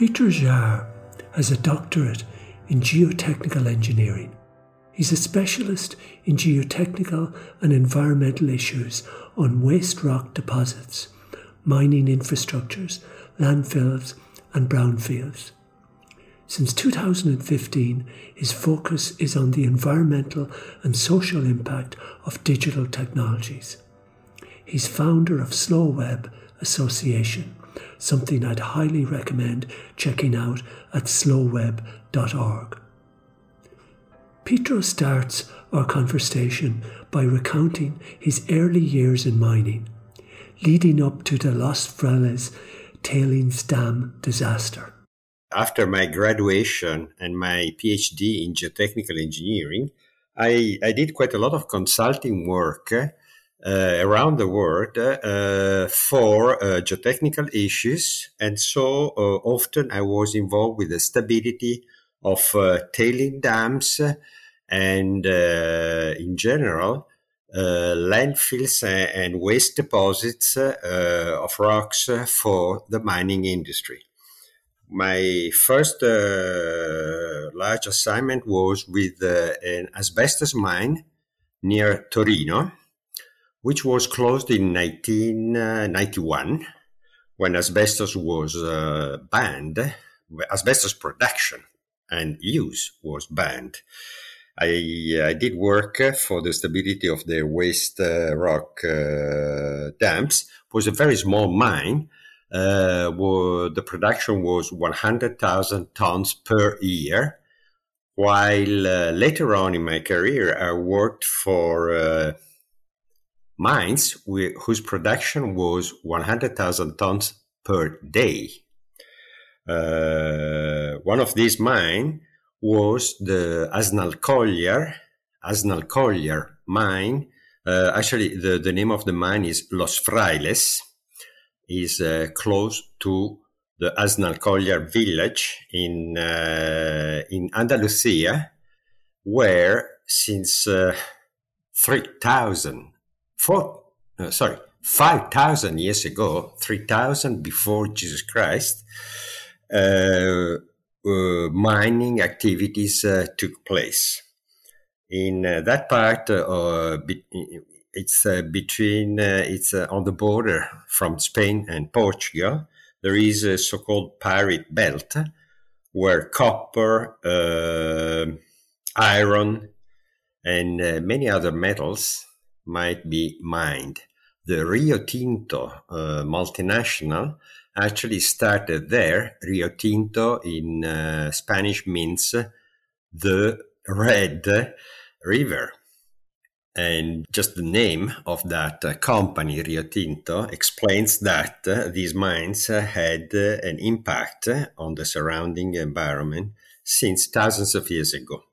Pietro Jarre uh, has a doctorate in geotechnical engineering. He's a specialist in geotechnical and environmental issues on waste rock deposits, mining infrastructures, landfills, and brownfields. Since 2015, his focus is on the environmental and social impact of digital technologies. He's founder of Sloweb Association, something I'd highly recommend checking out at slowweb.org. Pietro starts our conversation by recounting his early years in mining, leading up to the Los Frailes tailings dam disaster. After my graduation and my PhD in geotechnical engineering, I, I did quite a lot of consulting work around the world uh, for uh, geotechnical issues. And so often I was involved with the stability of tailing dams and in general, uh, landfills and waste deposits uh, of rocks for the mining industry. My first uh, large assignment was with an asbestos mine near Torino, which was closed in 1991 when asbestos was uh, banned, asbestos production and use was banned. I, I did work for the stability of the waste uh, rock uh, dams. It was a very small mine. Uh, the production was 100,000 tons per year. While uh, later on in my career, I worked for uh, mines whose production was 100,000 tons per day. Uh, one of these mines was the Aznalcóllar, Aznalcóllar mine. Uh, actually, the, the name of the mine is Los Frailes, is uh, close to the Aznalcóllar village in, uh, in Andalusia, where since uh, 3000 four, uh, sorry, 5,000 years ago, 3,000 before Jesus Christ, uh, uh, mining activities uh, took place. In uh, that part, uh, be- it's between, it's on the border from Spain and Portugal. There is a so-called pyrite belt where copper, iron, and many other metals might be mined. The Rio Tinto uh, multinational actually started there. Rio Tinto in uh, Spanish means the Red River. And just the name of that uh, company, Rio Tinto, explains that uh, these mines had uh, an impact on the surrounding environment since thousands of years ago.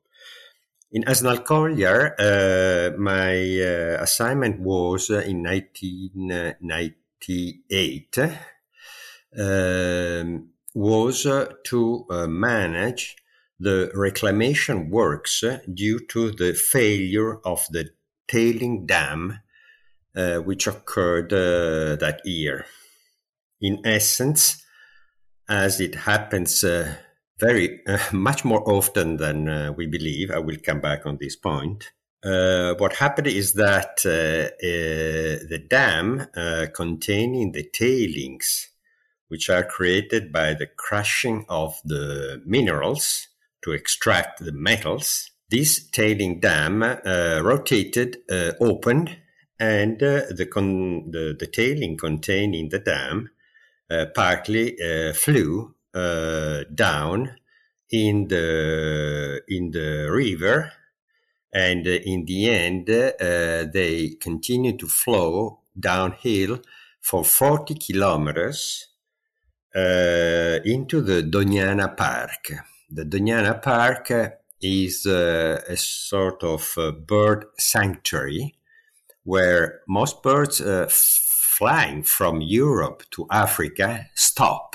In Aznalcóllar, uh, my uh, assignment was uh, in 1998 um, was uh, to uh, manage the reclamation works due to the failure of the tailing dam which occurred that year. In essence, as it happens very uh, much more often than uh, we believe. I will come back on this point. Uh, what happened is that uh, uh, the dam uh, containing the tailings, which are created by the crushing of the minerals to extract the metals, this tailing dam rotated, opened, and the, con- the, the tailing containing the dam partly flew uh, down in the in the river, and uh, in the end, uh, they continue to flow downhill for 40 kilometers uh, into the Doñana Park. The Doñana Park is uh, a sort of bird sanctuary where most birds uh, flying from Europe to Africa stop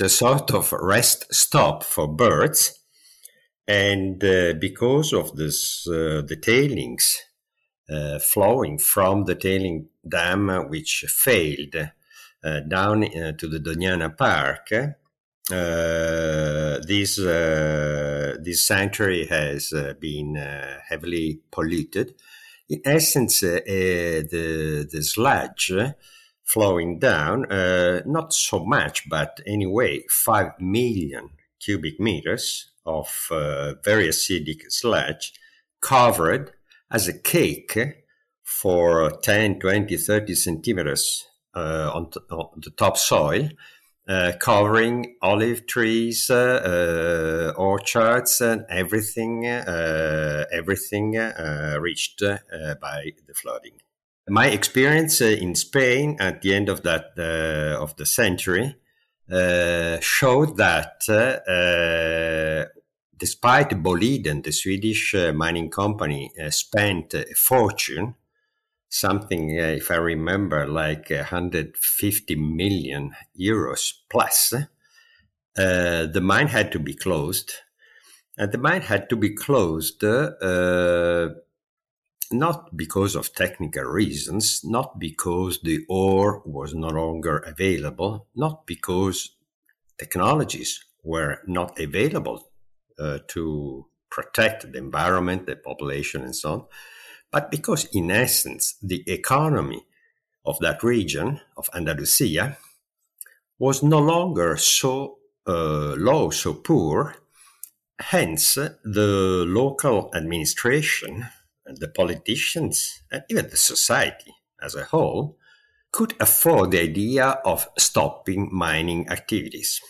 it's a sort of rest stop for birds. And uh, because of this, uh, the tailings uh, flowing from the tailing dam, which failed uh, down uh, to the Doñana Park, uh, this uh, this sanctuary has uh, been uh, heavily polluted. In essence, uh, the the sludge flowing down, not so much, but anyway, five million cubic meters of very acidic sludge covered as a cake for 10, 20, 30 centimeters on, t- on the topsoil uh, covering olive trees, uh, uh, orchards, and everything, uh, everything uh, reached by the flooding. My experience uh, in Spain at the end of that uh, of the century uh, showed that despite Boliden, the Swedish mining company, spent a fortune something, uh, if I remember, like 150 million euros plus, uh, the mine had to be closed. And the mine had to be closed uh, not because of technical reasons, not because the ore was no longer available, not because technologies were not available uh, to protect the environment, the population, and so on but because, in essence, the economy of that region, of Andalusia, was no longer so uh, low, so poor. Hence, the local administration, the politicians, and even the society as a whole, could afford the idea of stopping mining activities.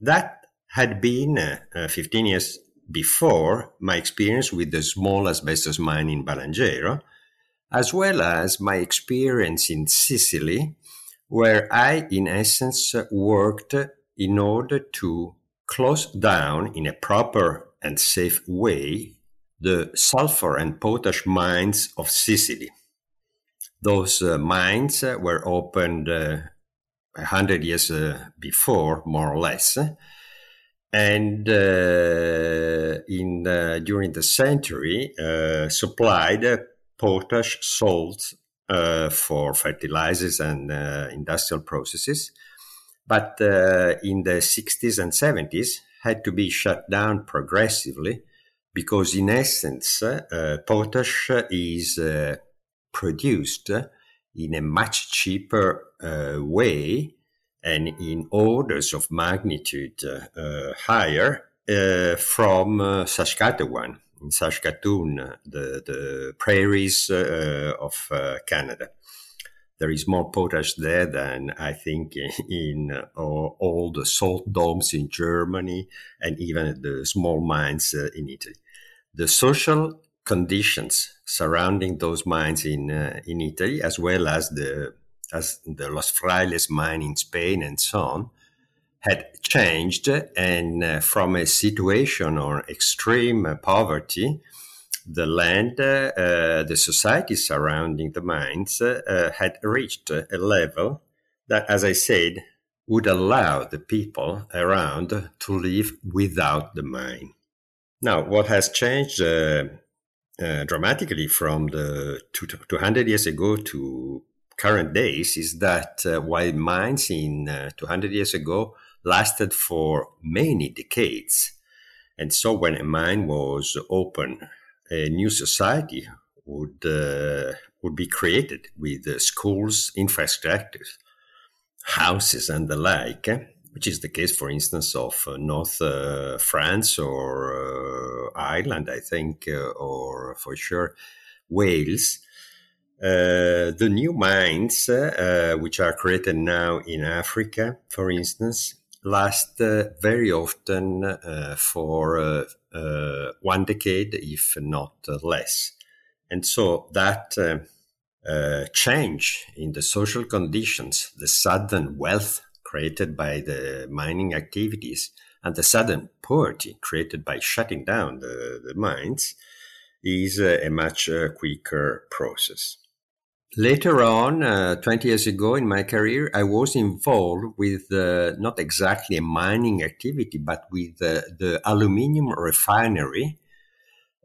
That had been uh, 15 years before my experience with the small asbestos mine in Balangero, as well as my experience in Sicily, where I, in essence, worked in order to close down in a proper and safe way the sulfur and potash mines of Sicily. Those uh, mines uh, were opened uh, a uh, hundred years uh, before, more or less, and uh, in during the century supplied potash salt uh, for fertilizers and industrial processes, but in the 60s and 70s had to be shut down progressively because in essence potash is produced in a much cheaper uh, way and in orders of magnitude uh, uh, higher uh, from Saskatchewan, in Saskatoon, the, the prairies of Canada there is more potash there than I think in uh, all the salt domes in Germany and even the small mines uh, in Italy. The social conditions surrounding those mines in uh, in Italy, as well as the as the Los Frailes mine in Spain and so on, had changed and uh, from a situation of extreme poverty, the land, uh, the society surrounding the mines uh, had reached a level that, as I said, would allow the people around to live without the mine. Now, what has changed uh, uh, dramatically from the 200 years ago to current days is that uh, while mines in uh, 200 years ago lasted for many decades, and so when a mine was open, a new society would uh, would be created with uh, schools, infrastructures, houses, and the like, which is the case, for instance, of uh, North uh, France or Ireland, I think, or for sure Wales. Uh, the new mines, uh, which are created now in Africa, for instance, last uh, very often uh, for uh, one decade, if not less. And so that change in the social conditions, the sudden wealth created by the mining activities, and the sudden poverty created by shutting down the, the mines, is a much quicker process. Later on, uh, 20 years ago in my career, I was involved with uh, not exactly a mining activity, but with uh, the aluminium refinery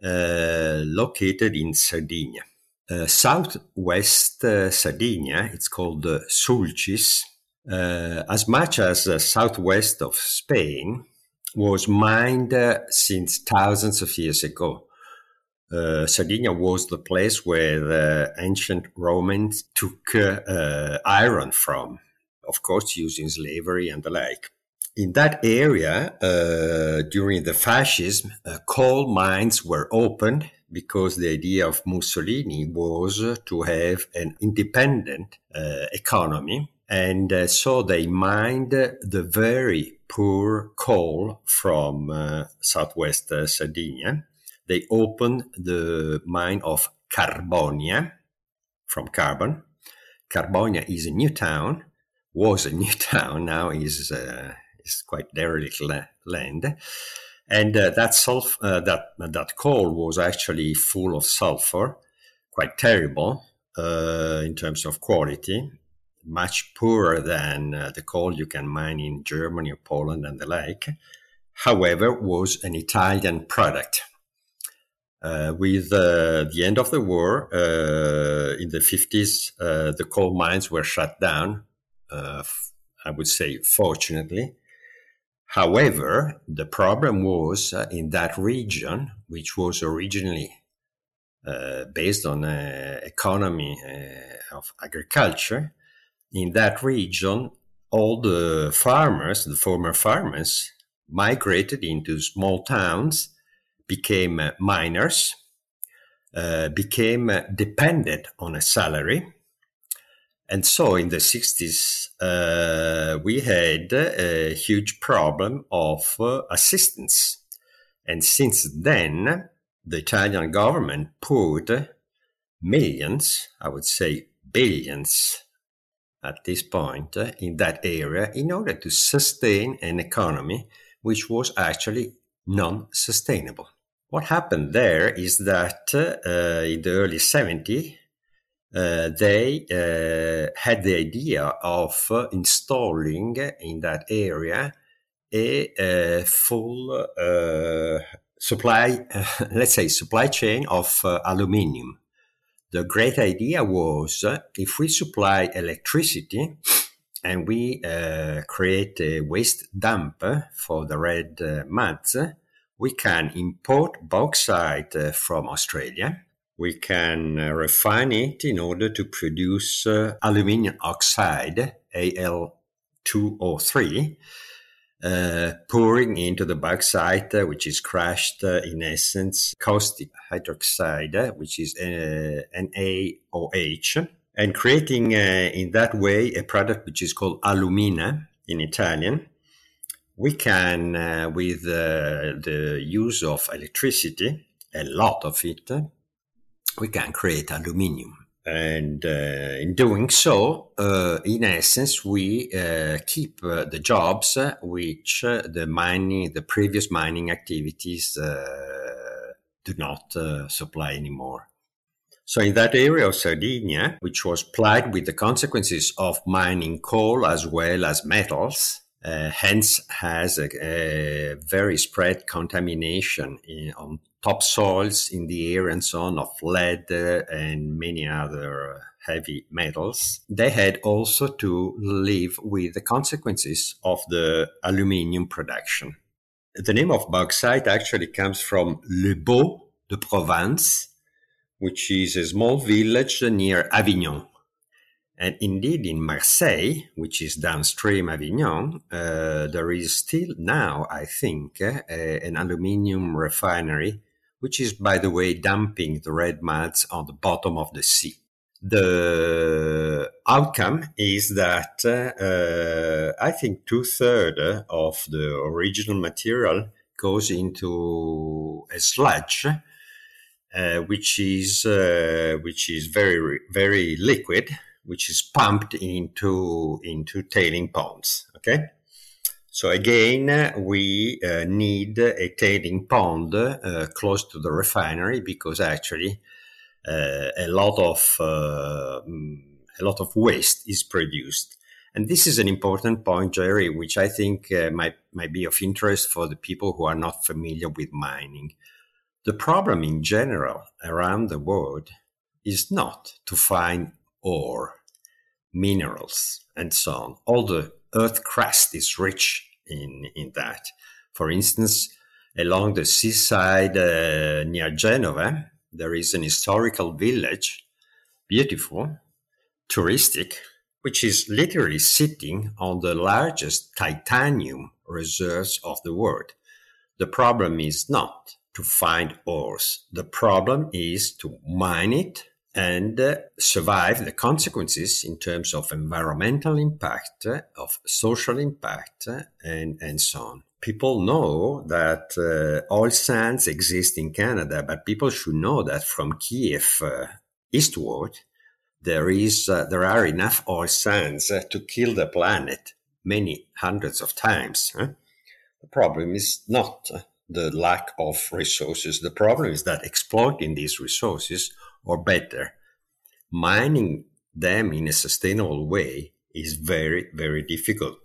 uh, located in Sardinia. Uh, southwest uh, Sardinia, it's called Sulcis, uh, as much as southwest of Spain was mined since thousands of years ago. Uh, Sardinia was the place where the ancient Romans took uh, iron from, of course, using slavery and the like. In that area, uh, during the fascism, coal mines were opened because the idea of Mussolini was to have an independent economy and uh, so they mined the very poor coal from uh, southwest uh, Sardinia. They opened the mine of Carbonia from carbon. Carbonia is a new town, was a new town, now is, uh, is quite derelict land. And uh, that, sulf- uh, that, that coal was actually full of sulfur, quite terrible in terms of quality much poorer than uh, the coal you can mine in Germany or Poland and the like. However, was an Italian product. Uh, with uh, the end of the war uh, in the 50s, uh, the coal mines were shut down. Uh, I would say, fortunately. However, the problem was in that region, which was originally based on an economy of agriculture, in that region, all the farmers, the former farmers, migrated into small towns, became miners, uh, became dependent on a salary. And so in the 60s, uh, we had a huge problem of uh, assistance. And since then, the Italian government put millions, I would say billions at this point uh, in that area in order to sustain an economy which was actually non sustainable. What happened there is that uh, in the early 70s, uh, they uh, had the idea of uh, installing in that area a, a full uh, supply, let's say, supply chain of aluminium. The great idea was uh, if we supply electricity and we uh, create a waste dump for the red uh, muds, we can import bauxite uh, from Australia. We can uh, refine it in order to produce uh, aluminium oxide, Al2O3, uh, pouring into the bauxite, uh, which is crushed uh, in essence caustic hydroxide, which is NaOH, and creating in that way a product which is called alumina in Italian. We can, with the use of electricity, a lot of it, we can create aluminium. And uh, in doing so, uh, in essence, we uh, keep uh, the jobs which uh, the mining, the previous mining activities uh, do not supply anymore. So in that area of Sardinia, which was plagued with the consequences of mining coal as well as metals, hence has a, a, very spread contamination in, on topsoils in the air and so on of lead uh, and many other heavy metals. They had also to live with the consequences of the aluminium production. The name of bauxite actually comes from Le Beau de Provence, which is a small village near Avignon. And indeed, in Marseille, which is downstream Avignon, uh, there is still now, I think, uh, an aluminium refinery which is, by the way, dumping the red muds on the bottom of the sea. The outcome is that uh, I think two thirds of the original material goes into a sludge, uh, which is uh, which is very very liquid, which is pumped into into tailing ponds. Okay, so again, we uh, need a tailing pond uh, close to the refinery because actually uh, a lot of uh, mm, a lot of waste is produced. And this is an important point, Gerry, which I think uh, might might be of interest for the people who are not familiar with mining. The problem in general around the world is not to find ore minerals, and so on. All the earth crust is rich in, in that. For instance, along the seaside uh, near Genova, there is an historical village, beautiful, touristic, which is literally sitting on the largest titanium reserves of the world. The problem is not to find ores. The problem is to mine it and uh, survive the consequences in terms of environmental impact, uh, of social impact, uh, and, and so on. People know that uh, oil sands exist in Canada, but people should know that from Kiev uh, eastward, there is uh, there are enough oil sands to kill the planet many hundreds of times. Huh? The problem is not the lack of resources. The problem is that exploiting these resources or better, mining them in a sustainable way is very, very difficult.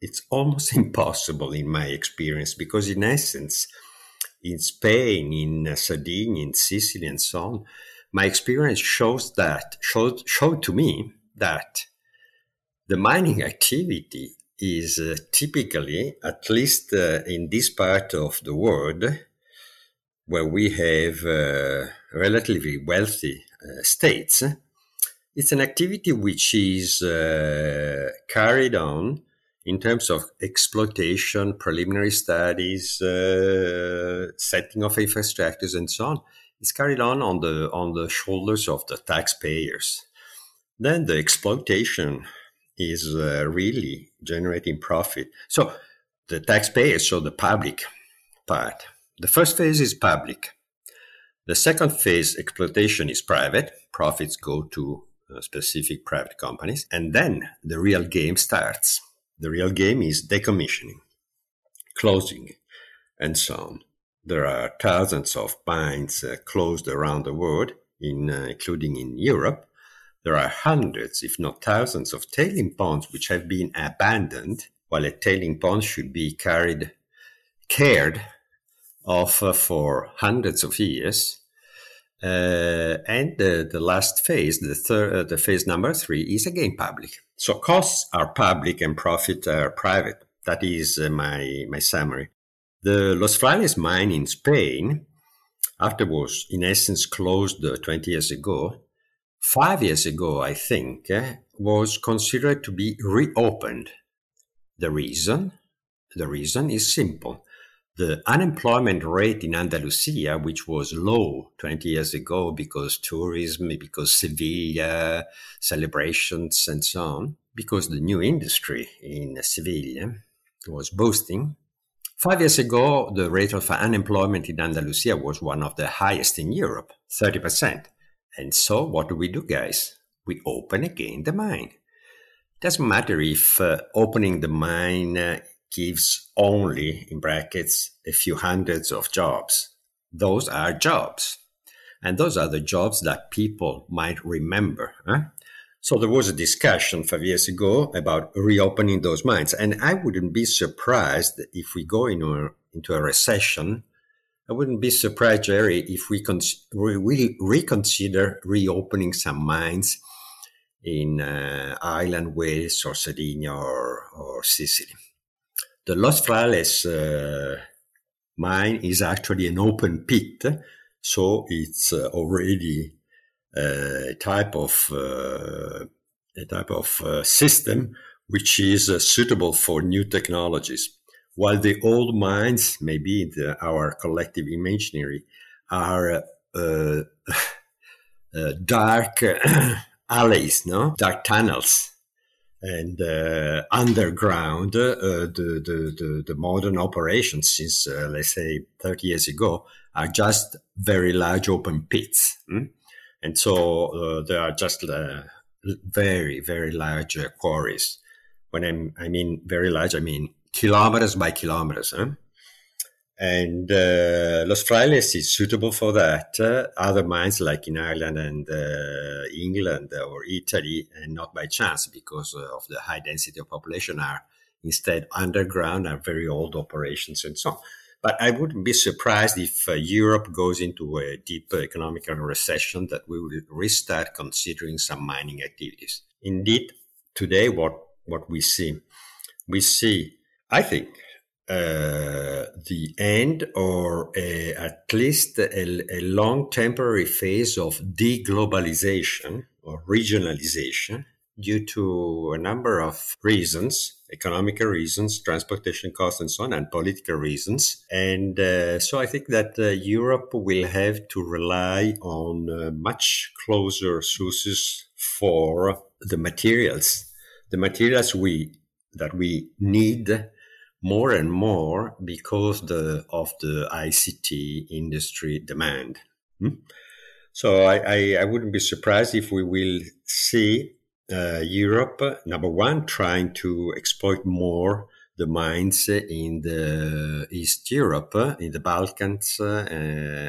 It's almost impossible in my experience because, in essence, in Spain, in Sardinia, in Sicily, and so on, my experience shows that showed, showed to me that the mining activity is uh, typically, at least uh, in this part of the world, where we have uh, relatively wealthy uh, states, it's an activity which is uh, carried on in terms of exploitation, preliminary studies, uh, setting of infrastructures, and so on. It's carried on on the on the shoulders of the taxpayers. Then the exploitation is uh, really generating profit. So the taxpayers, so the public part. The first phase is public. The second phase, exploitation, is private. Profits go to uh, specific private companies. And then the real game starts. The real game is decommissioning, closing, and so on. There are thousands of mines uh, closed around the world, in, uh, including in Europe. There are hundreds, if not thousands, of tailing ponds which have been abandoned, while a tailing pond should be carried, cared of uh, for hundreds of years. Uh, and the, the last phase, the third, uh, the phase number three, is again public. So costs are public and profit are private. That is my my summary. The Los Frailes mine in Spain, afterwards, in essence, closed uh, 20 years ago, five years ago, I think, was considered to be reopened. The reason? The reason is simple. The unemployment rate in Andalusia, which was low 20 years ago because tourism, because Sevilla, celebrations, and so on, because the new industry in Sevilla was boosting. Five years ago, the rate of unemployment in Andalusia was one of the highest in Europe, 30%. And so, what do we do, guys? We open again the mine. Doesn't matter if uh, opening the mine uh, gives only, in brackets, a few hundreds of jobs. Those are jobs. And those are the jobs that people might remember. Huh? So there was a discussion five years ago about reopening those mines. And I wouldn't be surprised if we go into a, into a recession I wouldn't be surprised, Gerry, if we, con- we reconsider reopening some mines in uh, Ireland, Wales, or Sardinia, or, or Sicily. The Los Frailes uh, mine is actually an open pit, so it's uh, already uh, a type of uh, a type of uh, system which is suitable for new technologies. While the old mines, maybe the, our collective imaginary, are dark alleys, no, dark tunnels, and uh, underground. Uh, the, the, the the modern operations since uh, let's say thirty years ago are just very large open pits, hmm? and so uh, they are just very very large quarries. When I'm, I mean very large, I mean kilometers by kilometers. Huh? And uh, Los Frailes is suitable for that. Uh, other mines, like in Ireland and uh, England or Italy, and not by chance because of the high density of population, are instead underground, are very old operations and so on. But I wouldn't be surprised if uh, Europe goes into a deep economic recession that we will restart considering some mining activities. Indeed, today what what we see. We see, I think, uh, the end or a, at least a, a, long temporary phase of deglobalization or regionalization due to a number of reasons economical reasons, transportation costs, and so on, and political reasons. And uh, so I think that uh, Europe will have to rely on uh, much closer sources for the materials, the materials we that we need more and more because the, of the ICT industry demand. Hmm? So I, I, I, wouldn't be surprised if we will see uh, Europe, number one, trying to exploit more the mines in the East Europe, in the Balkans uh,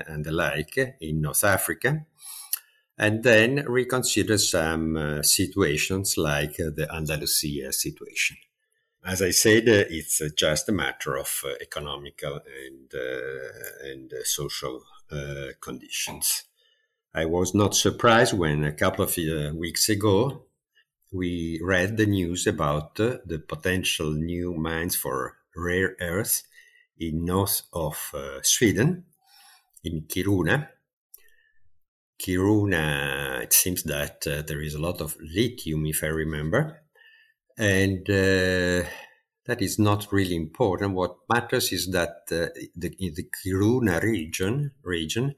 and the like, in North Africa, and then reconsider some uh, situations like the Andalusia situation. As I said, uh, it's uh, just a matter of uh, economical and and social conditions. I was not surprised when a couple of weeks ago we read the news about the potential new mines for rare earth in north of Sweden, in Kiruna. Kiruna, it seems that uh, there is a lot of lithium, if I remember, and uh, that is not really important. What matters is that uh, the, in the Kiruna region, region,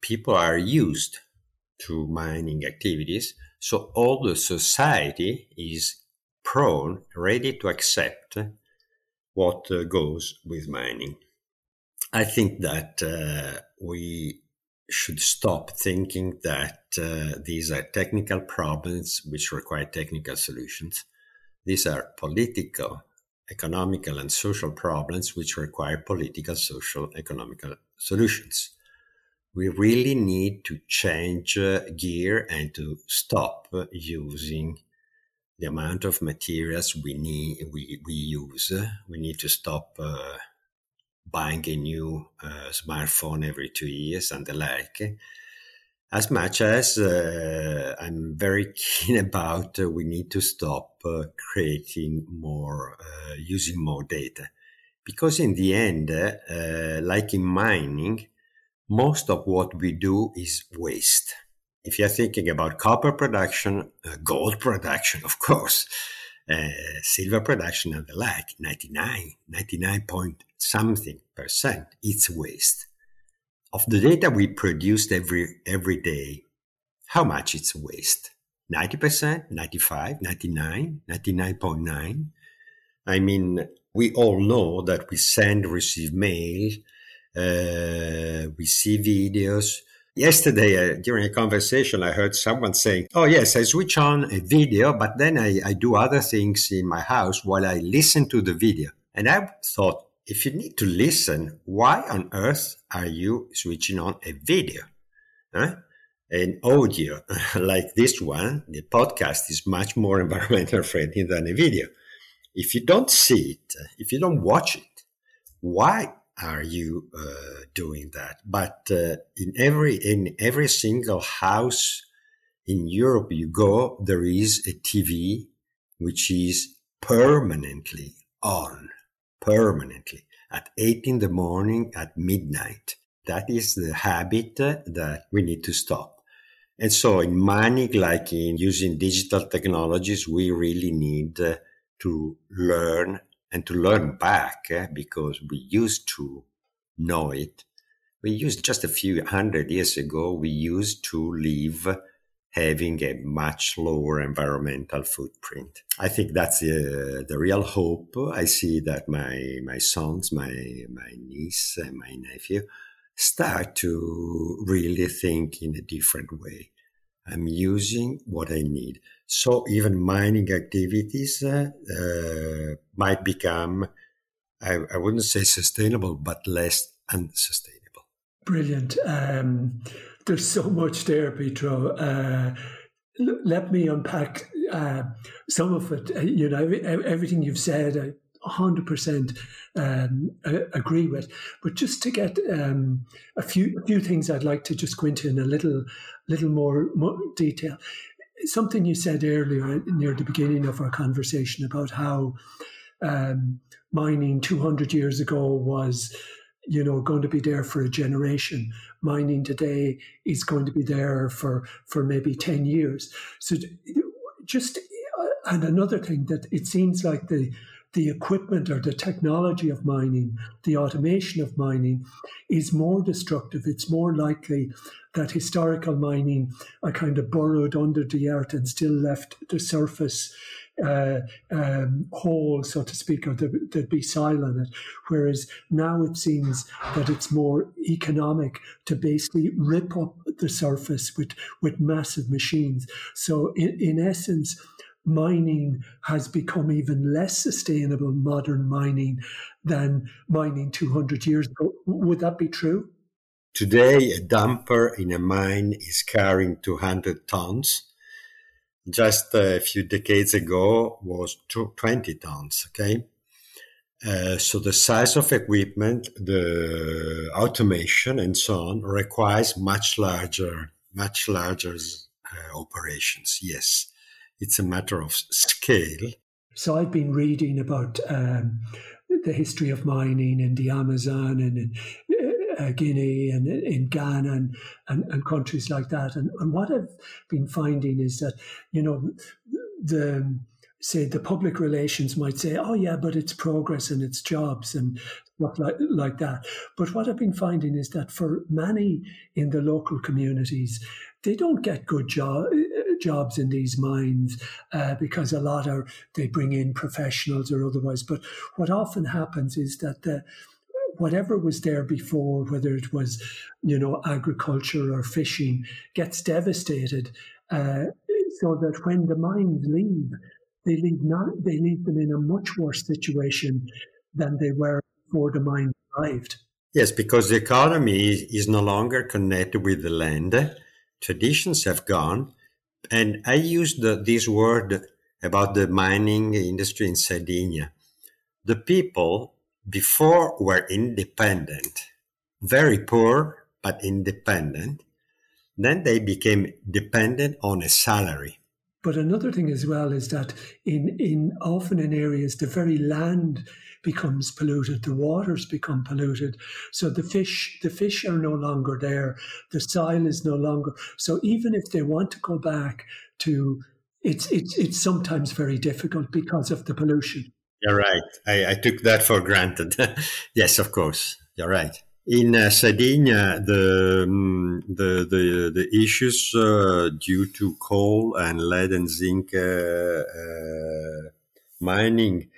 people are used to mining activities so all the society is prone, ready to accept what uh, goes with mining. I think that uh, we should stop thinking that uh, these are technical problems which require technical solutions. These are political, economical, and social problems which require political, social, economical solutions. We really need to change uh, gear and to stop using the amount of materials we need we, we use. We need to stop uh, buying a new uh, smartphone every two years and the like as much as uh, i'm very keen about uh, we need to stop creating more using more data because in the end like in mining most of what we do is waste. If you're thinking about copper production, uh, gold production, of course, uh, silver production and the like, 99, 99 point something percent, it's waste. Of the data we produced every, every day, how much it's waste? 90%, 95, 99, 99.9? I mean, we all know that we send, receive mail, uh, we see videos. Yesterday, uh, during a conversation, I heard someone saying, Oh, yes, I switch on a video, but then I, I do other things in my house while I listen to the video. And I thought, if you need to listen, why on earth are you switching on a video? Huh? An audio like this one, the podcast is much more environmental friendly than a video. If you don't see it, if you don't watch it, why are you uh, doing that? But uh, in every in every single house in Europe you go, there is a TV which is permanently on, permanently at eight in the morning, at midnight. That is the habit that we need to stop. And so in mining, like in using digital technologies, we really need uh, to learn and to learn back eh, because we used to know it. We used just a few hundred years ago, we used to live having a much lower environmental footprint. I think that's the, the real hope. I see that my, my sons, my, my niece and my nephew start to really think in a different way. I'm using what I need. So even mining activities uh, uh, might become, I, I, wouldn't say sustainable, but less unsustainable. Brilliant. Um, there's so much there, Pietro. Uh, let me unpack uh, some of it. Uh, you know, everything you've said, I 100% um, agree with. But just to get um, a few a few things I'd like to just go into in a little little more, more detail something you said earlier near the beginning of our conversation about how um, mining 200 years ago was you know going to be there for a generation mining today is going to be there for for maybe 10 years so just uh, and another thing that it seems like the the equipment or the technology of mining, the automation of mining, is more destructive. It's more likely that historical mining are kind of burrowed under the earth and still left the surface uh, um, hole, so to speak, or there'd be soil in it. Whereas now it seems that it's more economic to basically rip up the surface with, with massive machines. So, in, in essence, mining has become even less sustainable, modern mining, than mining 200 years ago. Would that be true? Today, a dumper in a mine is carrying 200 tons. Just a few decades ago was 20 tons, okay? Uh, so the size of equipment, the automation and so on requires much larger, much larger uh, operations. Yes it's a matter of scale. So I've been reading about um, the history of mining in the Amazon and uh, Guinea and in Ghana and, and, and, countries like that. And, and what I've been finding is that, you know, the say the public relations might say, oh yeah, but it's progress and it's jobs and stuff like, like that. But what I've been finding is that for many in the local communities, they don't get good job, jobs in these mines uh, because a lot are they bring in professionals or otherwise. But what often happens is that the whatever was there before, whether it was, you know, agriculture or fishing, gets devastated. Uh, so that when the mines leave, they leave not they leave them in a much worse situation than they were before the mine arrived. Yes, because the economy is no longer connected with the land. Traditions have gone, and I used the, this word about the mining industry in Sardinia. The people before were independent, very poor, but independent. Then they became dependent on a salary. But another thing as well is that in, in often in areas the very land becomes polluted, the waters become polluted. So the fish, the fish are no longer there, the soil is no longer. So even if they want to go back to, it's it's it's sometimes very difficult because of the pollution. You're right. I, I took that for granted. yes, of course. You're right. In uh, Sardinia, the, um, the, the the issues uh, due to coal and lead and zinc uh, uh mining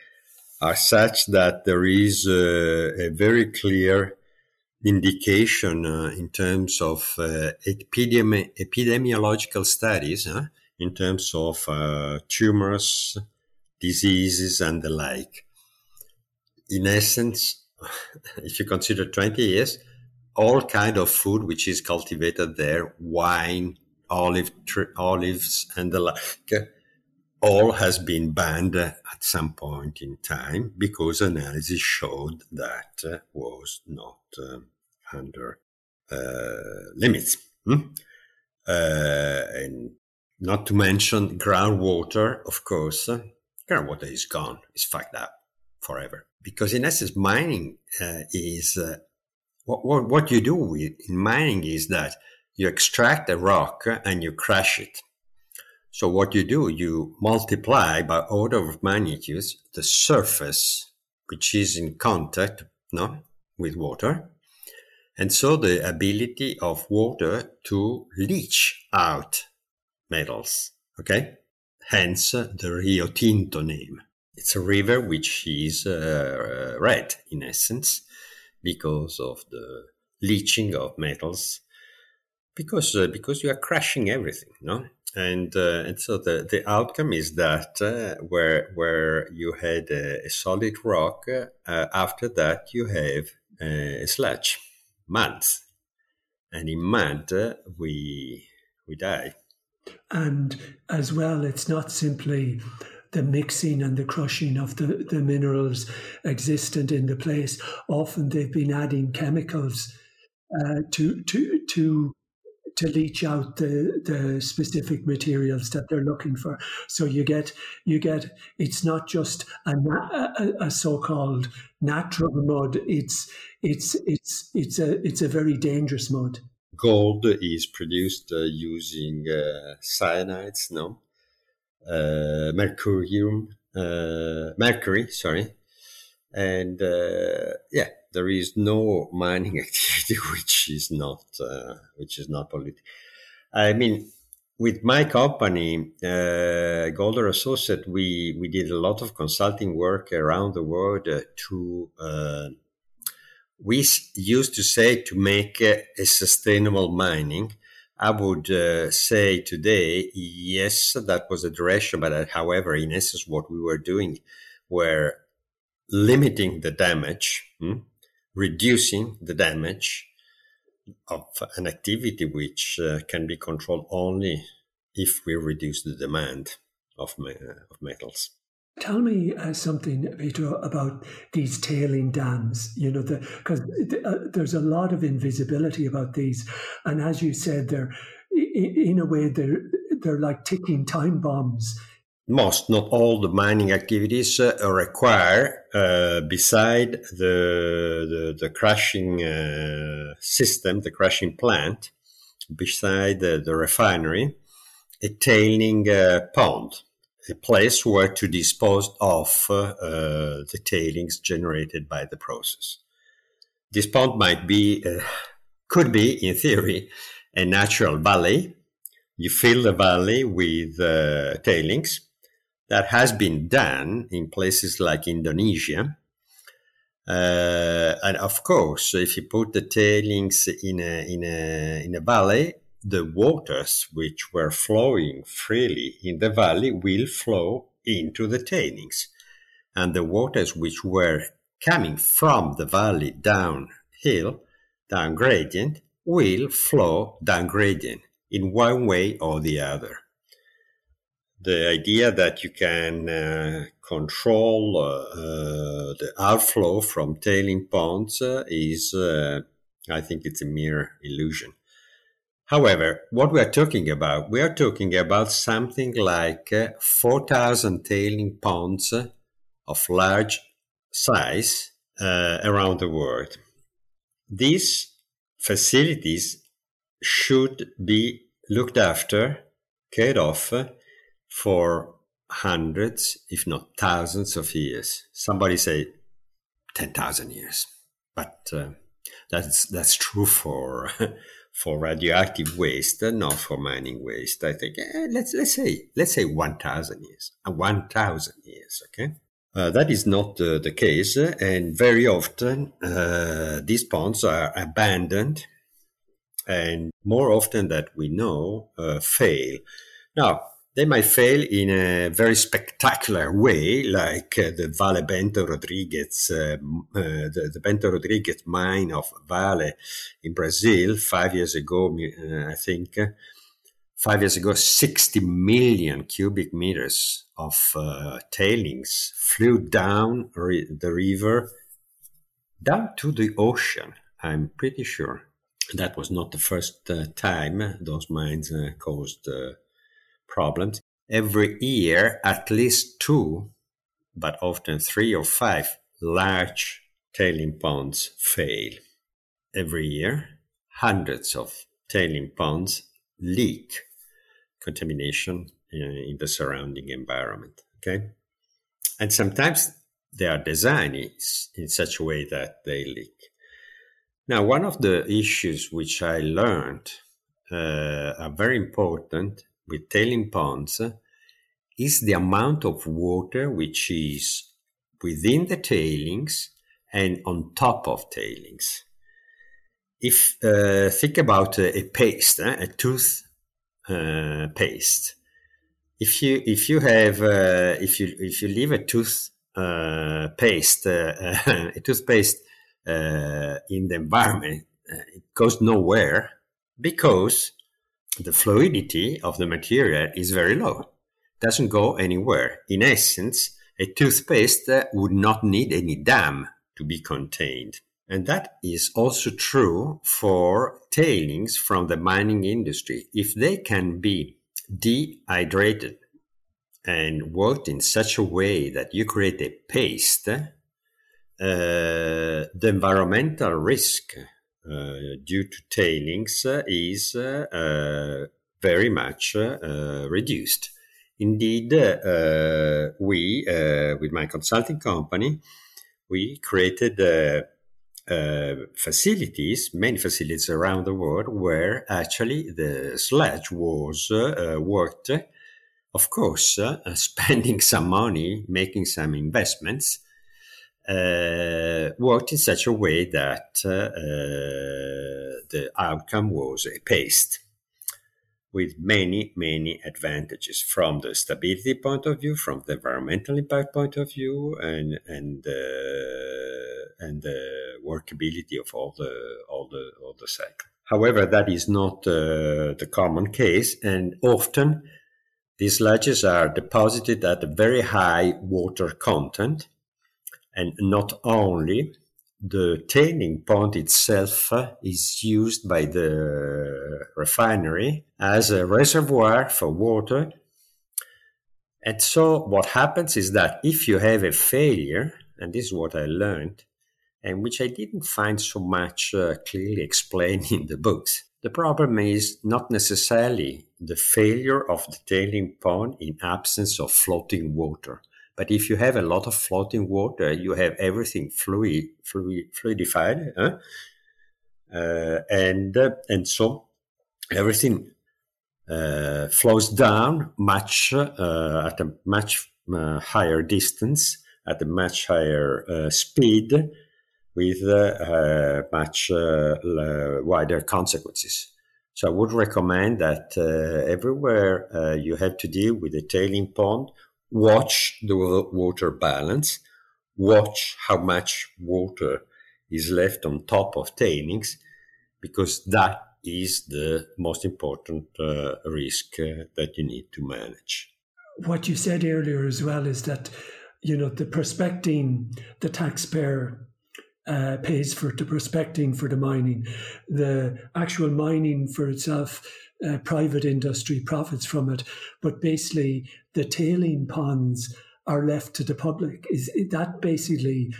are such that there is a, a very clear indication uh, in terms of uh, epidemi- epidemiological studies, huh? in terms of uh, tumors, diseases, and the like. In essence, if you consider 20 years, all kind of food which is cultivated there, wine, olive, olives, and the like, all has been banned at some point in time because analysis showed that uh, was not uh, under uh, limits. Hmm? Uh, and not to mention groundwater, of course. Groundwater is gone, it's fucked up forever. Because in essence, mining uh, is uh, what, what, what you do in mining is that you extract a rock and you crush it so what you do, you multiply by order of magnitudes the surface which is in contact no, with water. And so the ability of water to leach out metals. Okay? Hence the Rio Tinto name. It's a river which is uh, red in essence because of the leaching of metals because uh, because you are crushing everything no and uh, and so the the outcome is that uh, where where you had a, a solid rock, uh, after that you have a sludge, mud, and in mud we we die. And as well, it's not simply the mixing and the crushing of the, the minerals existent in the place. Often they've been adding chemicals uh, to to to to leach out the the specific materials that they're looking for. So you get you get it's not just a, a, a so-called natural mud. It's it's it's it's a it's a very dangerous mud. Gold is produced uh, using uh, cyanides, no, uh, mercurium, mercury, sorry, and yeah, there is no mining activity which is not which is not polluted. I mean, with my company, uh, Golder Associate, we we did a lot of consulting work around the world uh, to. Uh, we used to say to make a sustainable mining. I would uh, say today, yes, that was a direction, but uh, however, in essence, what we were doing were limiting the damage. Hmm? reducing the damage of an activity which uh, can be controlled only if we reduce the demand of, of metals. Tell me uh, something, Pietro, about these tailing dams. You know, because the, uh, there's a lot of invisibility about these, and as you said, they're in a way they're they're like ticking time bombs most, not all the mining activities uh, require, uh, beside the, the, the crushing uh, system, the crushing plant, beside the, the refinery, a tailing uh, pond, a place where to dispose of uh, uh, the tailings generated by the process. This pond might be, could be, in theory, a natural valley. You fill the valley with tailings that has been done in places like Indonesia. Uh, and of course, if you put the tailings in a, in a, in a valley, the waters which were flowing freely in the valley will flow into the tailings. And the waters which were coming from the valley downhill, down gradient, will flow down gradient in one way or the other the idea that you can uh, control uh, uh, the outflow from tailing ponds uh, is, uh, I think, it's a mere illusion. However, what we are talking about, we are talking about something like uh, 4,000 tailing ponds of large size around the world. These facilities should be looked after, cared off for hundreds, if not thousands of years. Somebody say 10,000 years. But uh, that's, that's true for, for radioactive waste, not for mining waste. I think eh, let's, let's say, let's say 1,000 years, uh, 1,000 years. Okay. Uh, that is not uh, the case, and very often uh, these ponds are abandoned, and more often that we know, uh, fail. Now, they might fail in a very spectacular way, like uh, the Vale Bento Rodrigues, uh, uh, the, the, Bento Rodrigues mine of Vale in Brazil five years ago, uh, I think. Five years ago, 60 million cubic meters of uh, tailings flew down re- the river, down to the ocean. I'm pretty sure that was not the first uh, time those mines caused problems. Every year, at least two, but often three or five large tailing ponds fail. Every year, hundreds of tailing ponds leak contamination in the surrounding environment. Okay. And sometimes they are designed in such a way that they leak. Now, one of the issues which I learned uh, are very important with tailing ponds is the amount of water which is within the tailings and on top of tailings. If uh, think about a, a paste, eh, a tooth uh, paste. If you if you have uh, if you if you leave a tooth uh, paste uh, a toothpaste uh, in the environment, it goes nowhere because the fluidity of the material is very low, doesn't go anywhere. In essence, a toothpaste would not need any dam to be contained. And that is also true for tailings from the mining industry. If they can be dehydrated and worked in such a way that you create a paste, uh, the environmental risk due to tailings uh, is uh, very much reduced. Indeed, we, with my consulting company, we created uh, facilities, many facilities around the world, where actually the sludge was uh, worked, of course, uh, spending some money, making some investments, uh, worked in such a way that uh, the outcome was a paste with many, many advantages from the stability point of view, from the environmental impact point of view, and and and the workability of all the all the all the cycle. However, that is not uh, the common case, and often these sludges are deposited at a very high water content, and not only the tailing pond itself is used by the refinery as a reservoir for water. And so, what happens is that if you have a failure, and this is what I learned, and which I didn't find so much uh, clearly explained in the books. The problem is not necessarily the failure of the tailing pond in absence of floating water. But if you have a lot of floating water, you have everything fluid, fluid fluidified, huh? uh, and uh, and so everything uh, flows down much uh, at a much uh, higher distance, at a much higher uh, speed, with much wider consequences. So I would recommend that everywhere you have to deal with a tailing pond, watch the water balance, watch how much water is left on top of tailings, because that is the most important uh, risk uh, that you need to manage. What you said earlier as well is that, you know, the prospecting, the taxpayer uh, pays for the prospecting for the mining. The actual mining for itself, uh, private industry profits from it, but basically the tailing ponds are left to the public. Is that basically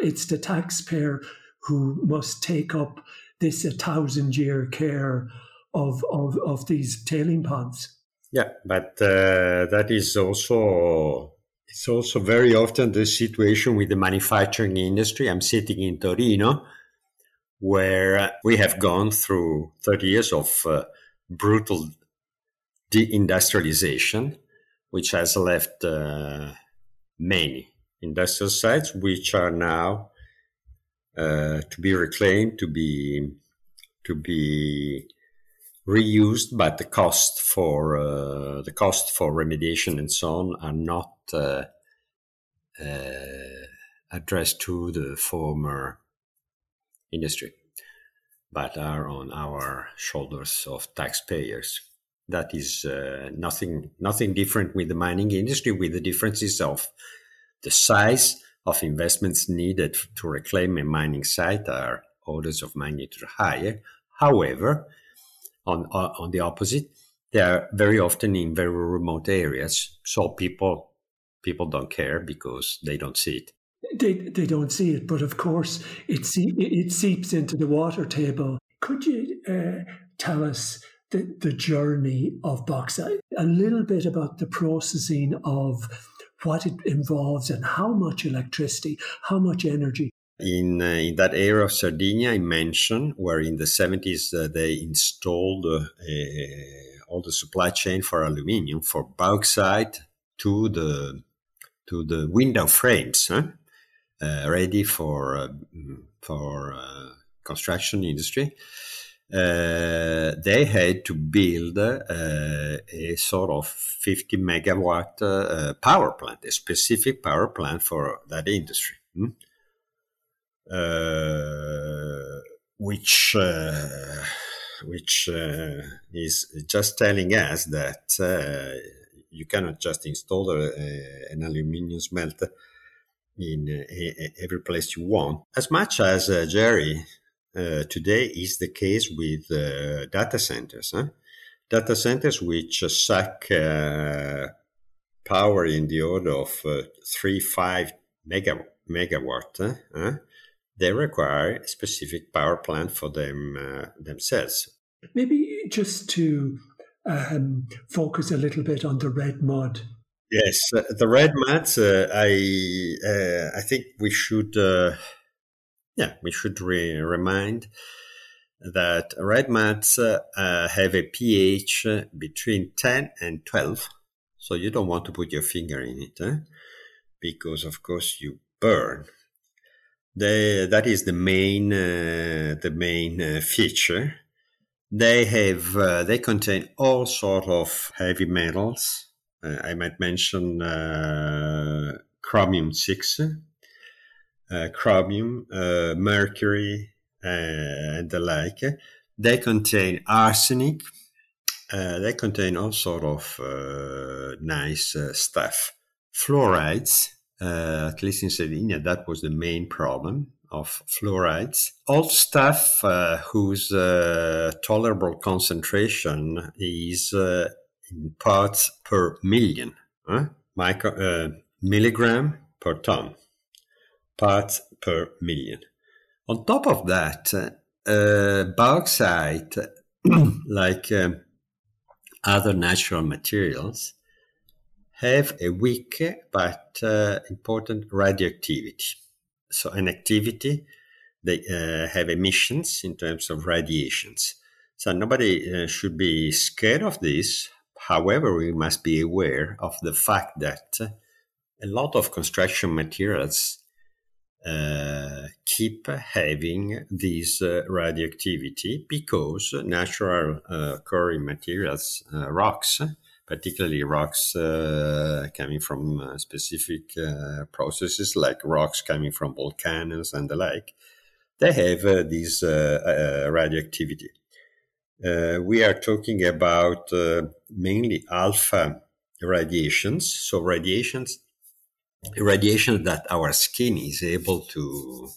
it's the taxpayer who must take up this a thousand year care of, of, of these tailing ponds? Yeah, but uh, that is also it's also very often the situation with the manufacturing industry. I'm sitting in Torino, where we have gone through 30 years of uh, brutal deindustrialization, which has left uh, many industrial sites which are now uh, to be reclaimed, to be to be reused, but the cost for uh, the cost for remediation and so on are not uh, uh, addressed to the former industry, but are on our shoulders of taxpayers. That is uh, nothing nothing different with the mining industry, with the differences of the size of investments needed to reclaim a mining site are orders of magnitude higher. However, on, on the opposite, they are very often in very remote areas. So people people don't care because they don't see it. They, they don't see it, but of course it, it seeps into the water table. Could you uh, tell us the, the journey of bauxite? A little bit about the processing of what it involves and how much electricity, how much energy in, uh, in that area of Sardinia I mentioned, where in the 70s uh, they installed uh, all the supply chain for aluminium, for bauxite to the to the window frames, huh? Uh, ready for uh, for uh, construction industry. they had to build a sort of 50 megawatt power plant, a specific power plant for that industry. Hmm? Uh, which uh, which uh, is just telling us that you cannot just install a, an aluminium smelter in uh, every place you want. As much as uh, Gerry uh, today is the case with uh, data centers. Huh? Data centers which suck uh, power in the order of uh, three, five mega, megawatt. Huh? They require a specific power plant for them themselves. Maybe just to um, focus a little bit on the red mud Yes, uh, the red muds. Uh, I uh, I think we should, uh, yeah, we should re- remind that red muds uh, uh, have a pH between ten and twelve. So you don't want to put your finger in it, eh? because of course you burn. They, that is the main the main feature. They have they contain all sort of heavy metals uh, I might mention uh, chromium 6, uh, chromium, mercury, and the like. They contain arsenic. they contain all sort of nice stuff. Fluorides, at least in Sardinia, that was the main problem of fluorides. All stuff uh, whose uh, tolerable concentration is uh, parts per million? Micro, uh, milligram per ton, parts per million. On top of that, uh, bauxite, like um, other natural materials, have a weak but uh, important radioactivity. So, an activity, they uh, have emissions in terms of radiations. So, nobody uh, should be scared of this. However, we must be aware of the fact that a lot of construction materials uh, keep having this uh, radioactivity because natural uh, materials, uh, rocks, particularly rocks uh, coming from uh, specific processes like rocks coming from volcanoes and the like, they have this radioactivity. Uh, we are talking about uh, mainly alpha radiations. So radiations, radiation that our skin is able to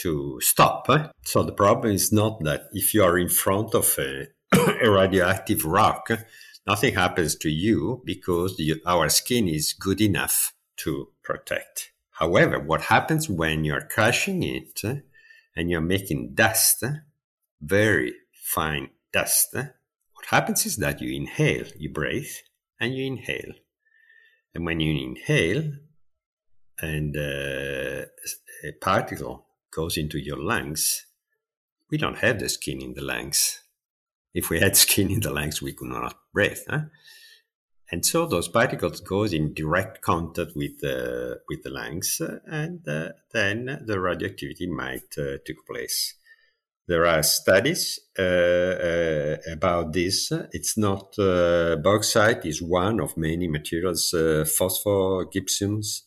to stop. So the problem is not that if you are in front of a, a radioactive rock, nothing happens to you because our skin is good enough to protect. However, what happens when you're crushing it eh, and you're making dust, very fine dust, what happens is that you inhale, you breathe, and you inhale. And when you inhale, and uh, a particle goes into your lungs, we don't have the skin in the lungs. If we had skin in the lungs, we could not breathe. Huh? And so those particles goes in direct contact with the with the lungs, and uh, then the radioactivity might uh, take place. There are studies uh, uh, about this. It's not uh, bauxite is one of many materials, phosphor, gypsums,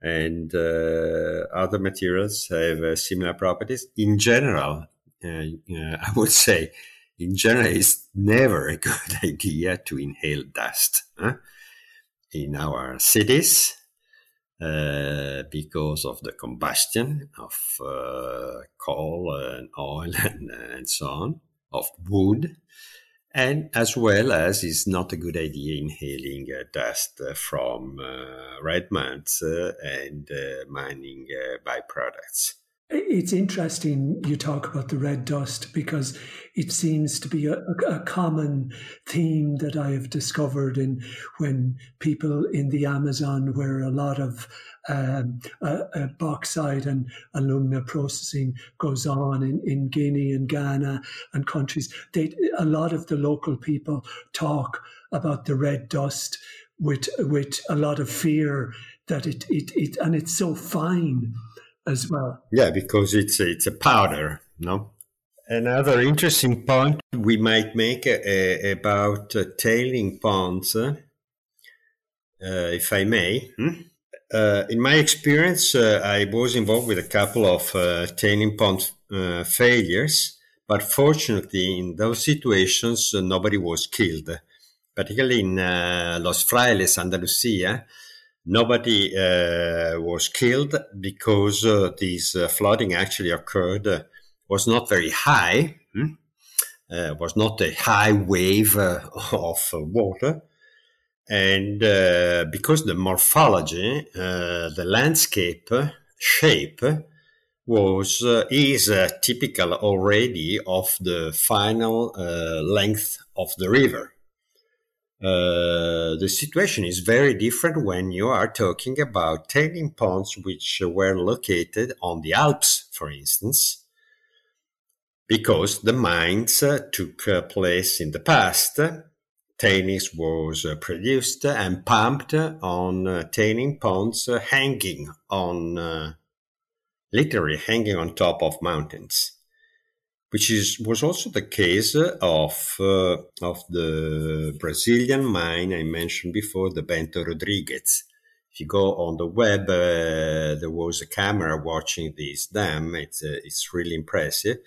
and other materials have similar properties. In general, I would say in general, it's never a good idea to inhale dust. Huh? In our cities, uh, because of the combustion of uh, coal and oil and, and so on, of wood, and as well as it's not a good idea inhaling uh, dust from uh, red mines uh, and uh, mining byproducts. It's interesting you talk about the red dust because it seems to be a, a, common theme that I have discovered in when people in the Amazon, where a lot of um, bauxite and alumina processing goes on in, in Guinea and Ghana and countries, they, a lot of the local people talk about the red dust with with a lot of fear that it it, it and it's so fine as well. Yeah, because it's a, it's a powder, no. Another interesting point we might make uh, about uh, tailing ponds, uh, if I may. Hmm? Uh, in my experience, uh, I was involved with a couple of uh, tailing pond failures, but fortunately, in those situations, nobody was killed. Particularly in Los Frailes, Andalusia, Nobody uh, was killed because uh, this uh, flooding actually occurred, uh, was not very high, hmm? Uh, was not a high wave uh, of water. And because the morphology, the landscape shape was is typical already of the final length of the river. Uh, the situation is very different when you are talking about tailing ponds which were located on the Alps, for instance, because the mines uh, took uh, place in the past. Tailings was uh, produced and pumped on uh, tailing ponds hanging on, literally hanging on top of mountains which is was also the case of uh, of the Brazilian mine I mentioned before, the Bento Rodrigues. If you go on the web, uh, there was a camera watching this dam. It's uh, it's really impressive,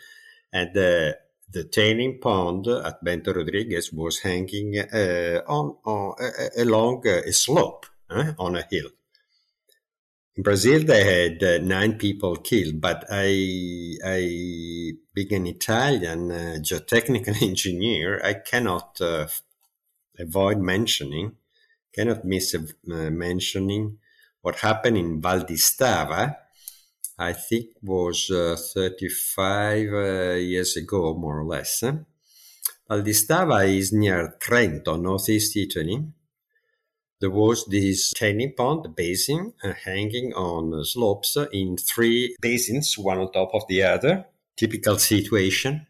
and uh, the tailing pond at Bento Rodrigues was hanging uh, on, on along a slope on a hill. In Brazil, they had uh, nine people killed, but I, I, being an Italian uh, geotechnical engineer, I cannot uh, avoid mentioning, cannot miss uh, mentioning what happened in Val di Stava. I think was uh, 35 uh, years ago, more or less. Val di Stava is near Trento, northeast Italy there was this tailing pond basin uh, hanging on slopes in three basins, one on top of the other. Typical situation.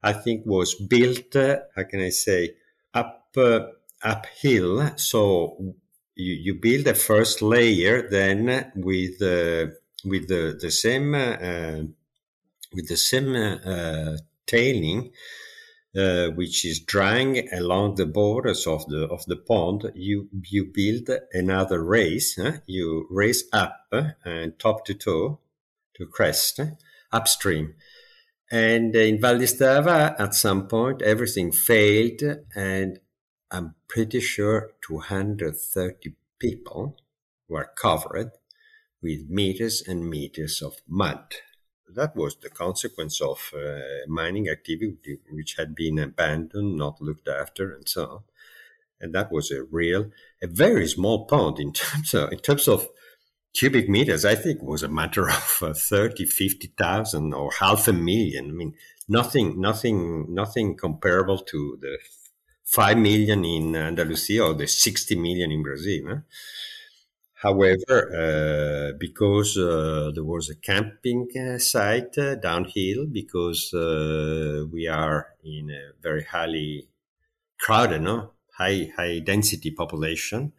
I think was built, uh, how can I say, up uh, uphill. So you, you build a first layer, then with uh, with the the same uh, with the same uh, tailing uh, which is drying along the borders of the of the pond, you you build another race. Huh? You race up uh, and top to toe to crest uh, upstream. And in Val at some point, everything failed, and I'm pretty sure 230 people were covered with meters and meters of mud that was the consequence of uh, mining activity which had been abandoned, not looked after, and so on. And that was a real, a very small pond in terms of, in terms of cubic meters. I think was a matter of uh, 30, 50,000 or half a million. I mean, nothing, nothing, nothing comparable to the 5 million in Andalusia or the 60 million in Brazil. Huh? However, uh, because uh, there was a camping uh, site uh, downhill, because uh, we are in a very highly crowded, no? high high density population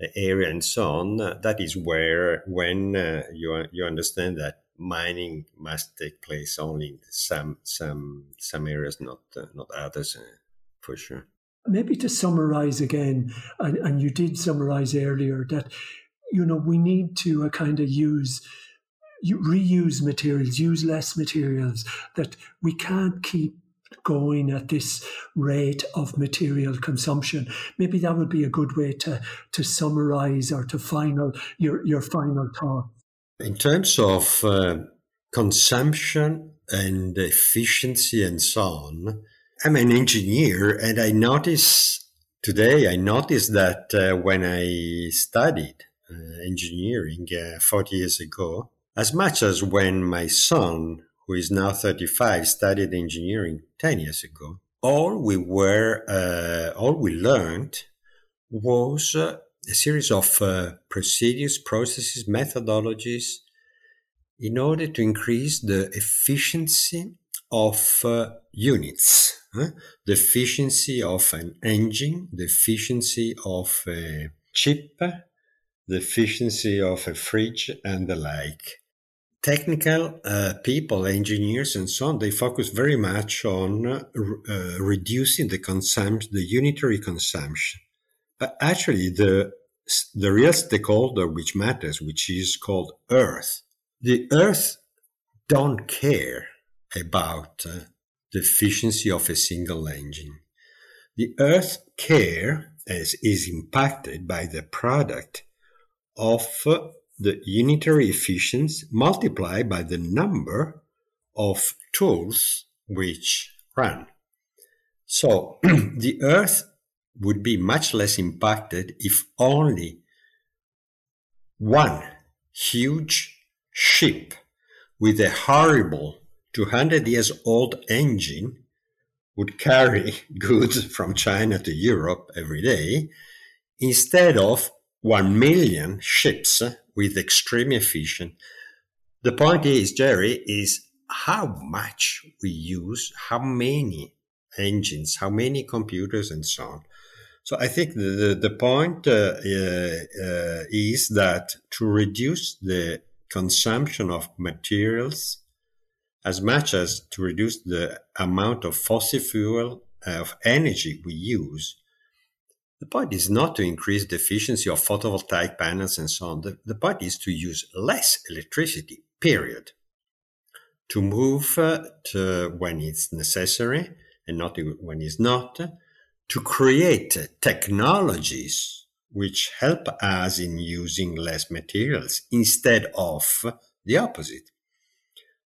uh, area, and so on, that is where when you you understand that mining must take place only in some some some areas, not not others, for sure. Maybe to summarize again, and, and you did summarize earlier that you know, we need to uh, kind of use reuse materials, use less materials, that we can't keep going at this rate of material consumption. Maybe that would be a good way to to summarize or to final your your final thought. In terms of uh, consumption and efficiency and so on, I'm an engineer and I notice today I noticed that uh, when I studied engineering uh, 40 years ago, as much as when my son, who is now 35, studied engineering 10 years ago. All we were, uh, all we learned was uh, a series of uh, procedures, processes, methodologies in order to increase the efficiency of uh, units, huh? the efficiency of an engine, the efficiency of a chip, the efficiency of a fridge and the like. Technical uh, people, engineers, and so on, they focus very much on uh, reducing the consumption, the unitary consumption. But actually, the the real stakeholder which matters, which is called Earth, the Earth don't care about uh, the efficiency of a single engine. The Earth care as is impacted by the product of the unitary efficiency multiplied by the number of tools which run. So the Earth would be much less impacted if only one huge ship with a horrible 200 years old engine would carry goods from China to Europe every day instead of 1 million ships with extreme efficient. The point is, Gerry, is how much we use, how many engines, how many computers, and so on. So I think the, the, the point uh, uh, uh, is that to reduce the consumption of materials as much as to reduce the amount of fossil fuel uh, of energy we use, the point is not to increase the efficiency of photovoltaic panels and so on. The, the point is to use less electricity, period. To move uh, to when it's necessary and not when it's not to create technologies which help us in using less materials instead of the opposite.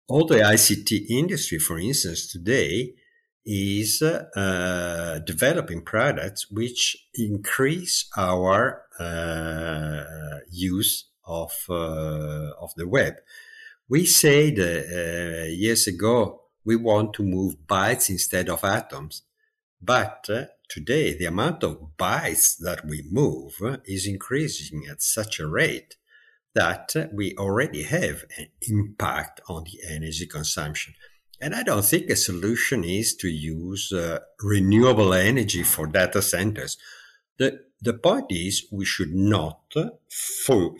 All the ICT industry, for instance, today is uh, developing products which increase our uh, use of uh, of the web. We said uh, years ago we want to move bytes instead of atoms, but uh, today the amount of bytes that we move is increasing at such a rate that we already have an impact on the energy consumption. And I don't think a solution is to use uh, renewable energy for data centers. The, the point is we should not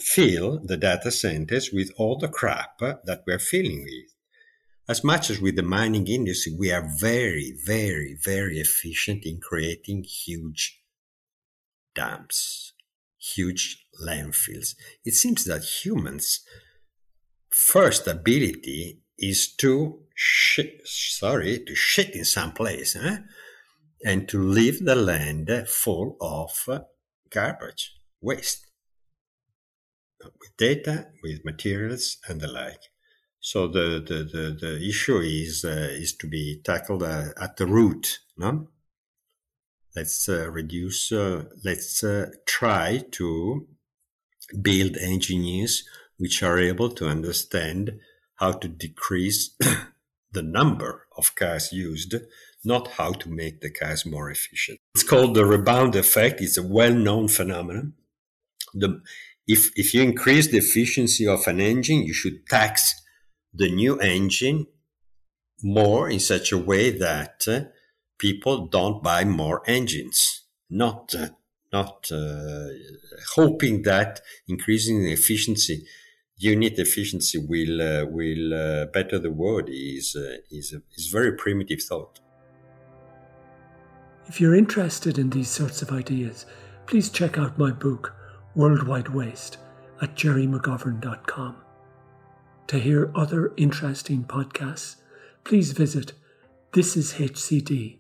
fill the data centers with all the crap that we're filling with as much as with the mining industry, we are very, very, very efficient in creating huge dams, huge landfills. It seems that humans' first ability is to shit, sorry, to shit in some place, eh? and to leave the land full of garbage, waste, with data, with materials, and the like. So the, the, the, the issue is, uh, is to be tackled uh, at the root. No? Let's uh, reduce, uh, let's uh, try to build engineers which are able to understand how to decrease the number of cars used, not how to make the cars more efficient. It's called the rebound effect. It's a well-known phenomenon. The, if, if you increase the efficiency of an engine, you should tax the new engine more in such a way that uh, people don't buy more engines, not uh, not uh, hoping that increasing the efficiency, unit efficiency will uh, will uh, better the world is uh, is is very primitive thought. If you're interested in these sorts of ideas, please check out my book Worldwide Waste at gerrymcgovern.com. To hear other interesting podcasts, please visit thisishcd.com.